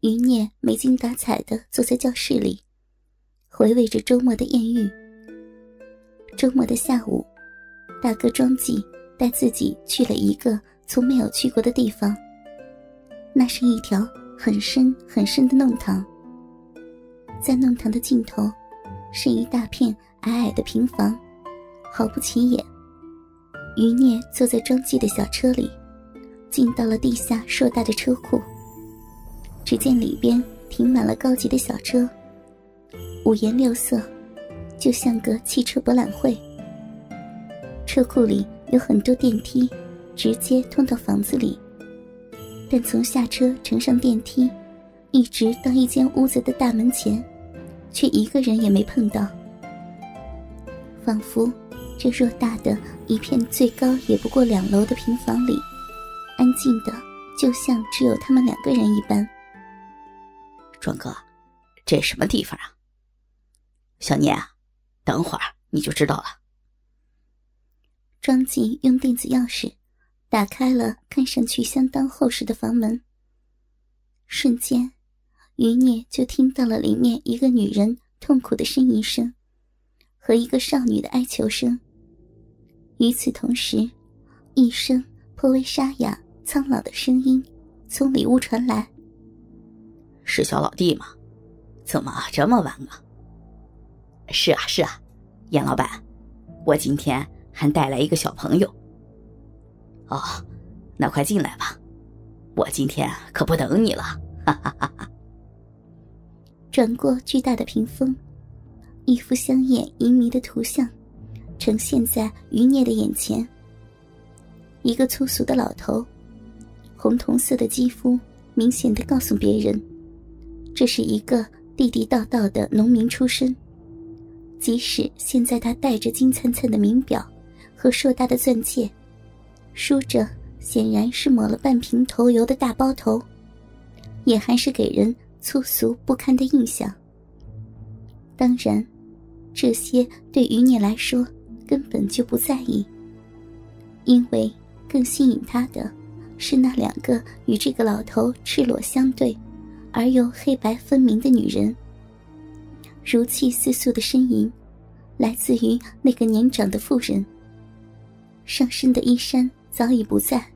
余孽没精打采的坐在教室里，回味着周末的艳遇。周末的下午，大哥庄记带自己去了一个从没有去过的地方。那是一条很深很深的弄堂，在弄堂的尽头，是一大片矮矮的平房，毫不起眼。余孽坐在庄记的小车里，进到了地下硕大的车库。只见里边停满了高级的小车，五颜六色，就像个汽车博览会。车库里有很多电梯，直接通到房子里。但从下车乘上电梯，一直到一间屋子的大门前，却一个人也没碰到。仿佛这偌大的一片最高也不过两楼的平房里，安静的就像只有他们两个人一般。庄哥，这什么地方啊？小念啊，等会儿你就知道了。庄记用电子钥匙打开了看上去相当厚实的房门，瞬间，余孽就听到了里面一个女人痛苦的呻吟声和一个少女的哀求声。与此同时，一声颇为沙哑、苍老的声音从里屋传来。是小老弟吗？怎么这么晚了？是啊，是啊，严老板，我今天还带来一个小朋友。哦，那快进来吧，我今天可不等你了。哈哈哈哈转过巨大的屏风，一幅香艳淫迷的图像呈现在余孽的眼前。一个粗俗的老头，红铜色的肌肤，明显的告诉别人。这是一个地地道道的农民出身，即使现在他戴着金灿灿的名表和硕大的钻戒，梳着显然是抹了半瓶头油的大包头，也还是给人粗俗不堪的印象。当然，这些对于你来说根本就不在意，因为更吸引他的是那两个与这个老头赤裸相对。而又黑白分明的女人，如泣似诉的呻吟，来自于那个年长的妇人。上身的衣衫早已不在，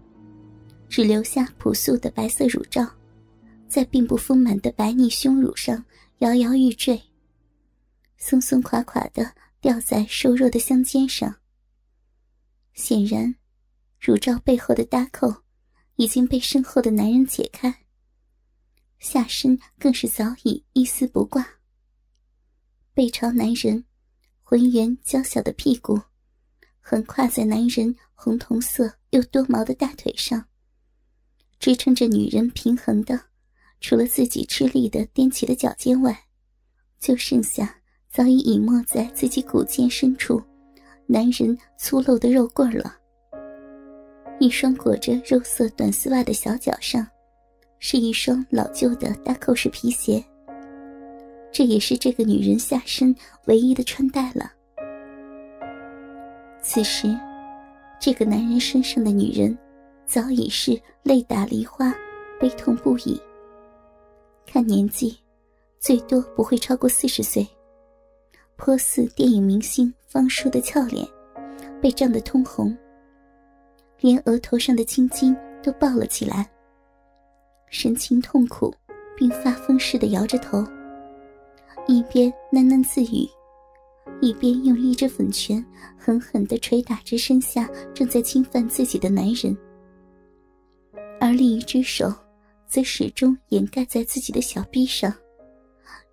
只留下朴素的白色乳罩，在并不丰满的白腻胸乳上摇摇欲坠，松松垮垮的吊在瘦弱的香肩上。显然，乳罩背后的搭扣已经被身后的男人解开。下身更是早已一丝不挂，背朝男人，浑圆娇小的屁股横跨在男人红铜色又多毛的大腿上，支撑着女人平衡的，除了自己吃力的踮起的脚尖外，就剩下早已隐没在自己骨尖深处男人粗陋的肉棍了。一双裹着肉色短丝袜的小脚上。是一双老旧的大扣式皮鞋，这也是这个女人下身唯一的穿戴了。此时，这个男人身上的女人早已是泪打梨花，悲痛不已。看年纪，最多不会超过四十岁，颇似电影明星方叔的俏脸，被胀得通红，连额头上的青筋都爆了起来。神情痛苦，并发疯似的摇着头，一边喃喃自语，一边用一只粉拳狠狠地捶打着身下正在侵犯自己的男人，而另一只手则始终掩盖在自己的小臂上，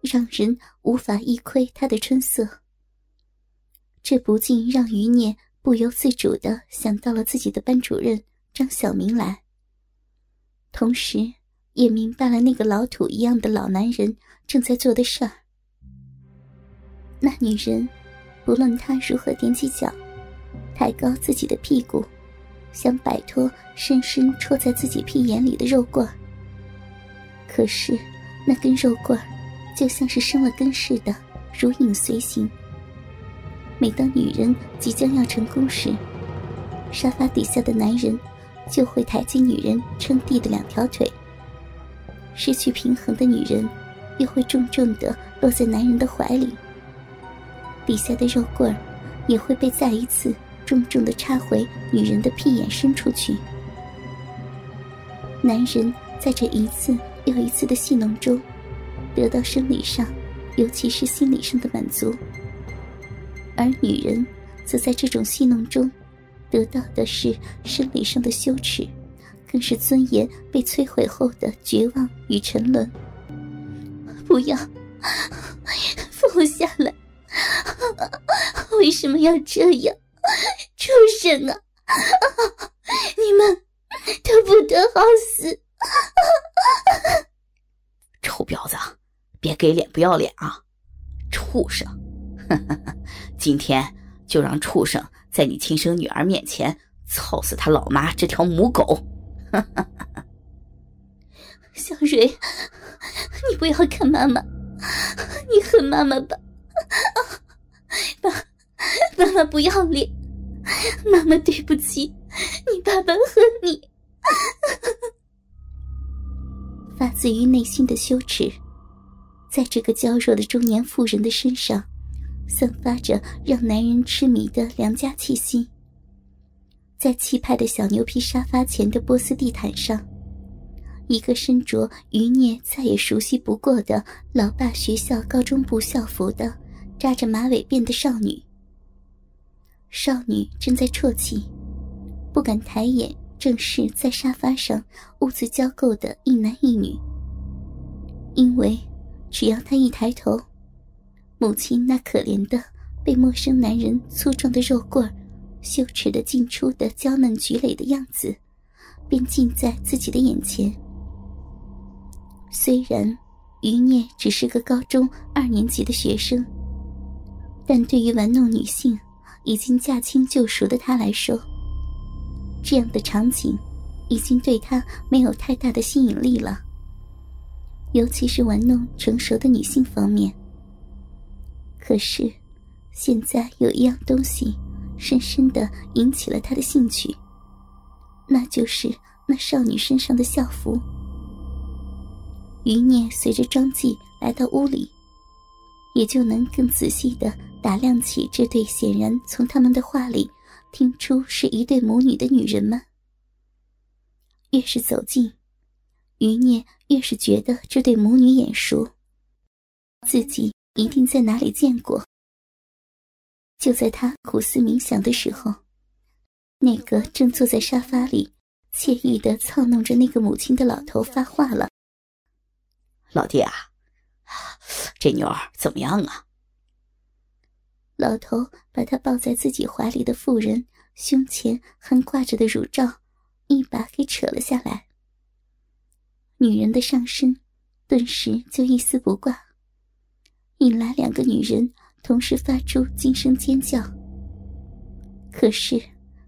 让人无法一窥他的春色。这不禁让余念不由自主地想到了自己的班主任张小明来，同时。也明白了那个老土一样的老男人正在做的事儿。那女人，不论她如何踮起脚，抬高自己的屁股，想摆脱深深戳在自己屁眼里的肉棍可是那根肉棍就像是生了根似的，如影随形。每当女人即将要成功时，沙发底下的男人就会抬起女人撑地的两条腿。失去平衡的女人，又会重重的落在男人的怀里。底下的肉棍，也会被再一次重重的插回女人的屁眼深处去。男人在这一次又一次的戏弄中，得到生理上，尤其是心理上的满足；而女人，则在这种戏弄中。得到的是生理上的羞耻，更是尊严被摧毁后的绝望与沉沦。不要，放我下来！为什么要这样？畜生啊！你们都不得好死！臭婊子，别给脸不要脸啊！畜生！今天就让畜生！在你亲生女儿面前操死他老妈这条母狗！小蕊，你不要看妈妈，你恨妈妈吧？爸，妈妈不要脸，妈妈对不起你，爸爸恨你。发自于内心的羞耻，在这个娇弱的中年妇人的身上。散发着让男人痴迷的良家气息。在气派的小牛皮沙发前的波斯地毯上，一个身着余孽再也熟悉不过的老爸学校高中部校服的扎着马尾辫的少女。少女正在啜泣，不敢抬眼正视在沙发上兀自交媾的一男一女，因为只要她一抬头。母亲那可怜的、被陌生男人粗壮的肉棍羞耻的进出的娇嫩菊蕾的样子，便近在自己的眼前。虽然余孽只是个高中二年级的学生，但对于玩弄女性已经驾轻就熟的他来说，这样的场景已经对他没有太大的吸引力了。尤其是玩弄成熟的女性方面。可是，现在有一样东西，深深的引起了他的兴趣。那就是那少女身上的校服。余孽随着庄纪来到屋里，也就能更仔细的打量起这对显然从他们的话里听出是一对母女的女人们。越是走近，余孽越是觉得这对母女眼熟，自己。一定在哪里见过。就在他苦思冥想的时候，那个正坐在沙发里惬意的操弄着那个母亲的老头发话了：“老弟啊，这妞儿怎么样啊？”老头把他抱在自己怀里的妇人胸前还挂着的乳罩一把给扯了下来，女人的上身顿时就一丝不挂。引来两个女人同时发出惊声尖叫，可是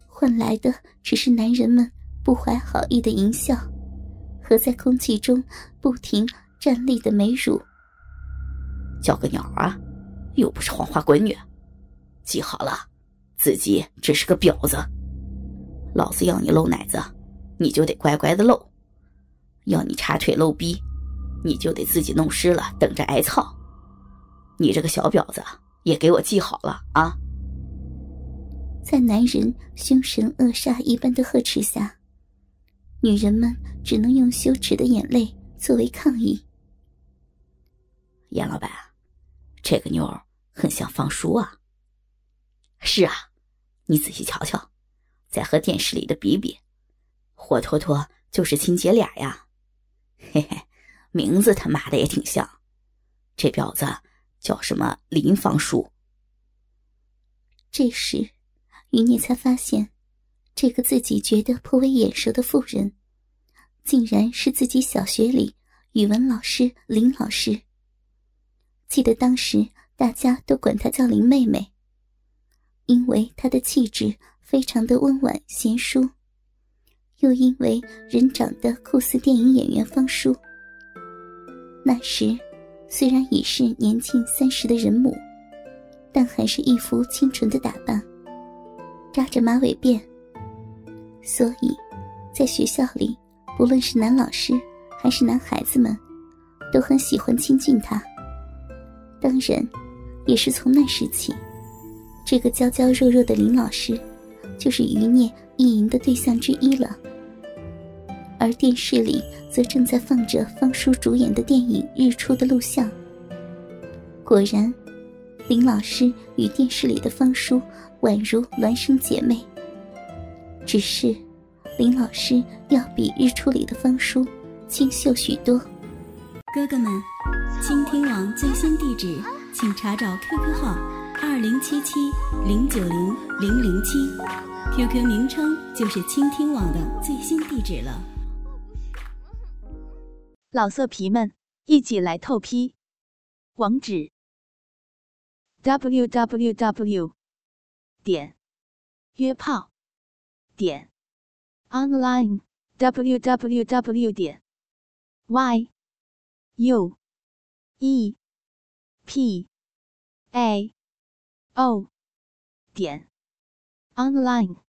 换来的只是男人们不怀好意的淫笑和在空气中不停站立的美乳。叫个鸟啊！又不是黄花闺女，记好了，自己只是个婊子。老子要你露奶子，你就得乖乖的露；要你插腿露逼，你就得自己弄湿了，等着挨操。你这个小婊子，也给我记好了啊！在男人凶神恶煞一般的呵斥下，女人们只能用羞耻的眼泪作为抗议。严老板，这个妞儿很像方叔啊。是啊，你仔细瞧瞧，再和电视里的比比，活脱脱就是亲姐俩呀！嘿嘿，名字他妈的也挺像，这婊子。叫什么林方叔？这时，余孽才发现，这个自己觉得颇为眼熟的妇人，竟然是自己小学里语文老师林老师。记得当时大家都管她叫林妹妹，因为她的气质非常的温婉贤淑，又因为人长得酷似电影演员方舒。那时，虽然已是年近三十的人母，但还是一副清纯的打扮，扎着马尾辫。所以，在学校里，不论是男老师还是男孩子们，都很喜欢亲近她。当然，也是从那时起，这个娇娇弱弱的林老师，就是余孽意淫的对象之一了。而电视里则正在放着方叔主演的电影《日出》的录像。果然，林老师与电视里的方叔宛如孪生姐妹。只是，林老师要比《日出》里的方叔清秀许多。哥哥们，倾听网最新地址，请查找 QQ 号二零七七零九零零零七，QQ 名称就是倾听网的最新地址了。老色皮们，一起来透批！网址：w w w 点约炮点 online w w w 点 y u e p a o 点 online。